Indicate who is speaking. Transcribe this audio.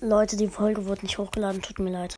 Speaker 1: Leute, die Folge wurde nicht hochgeladen, tut mir leid.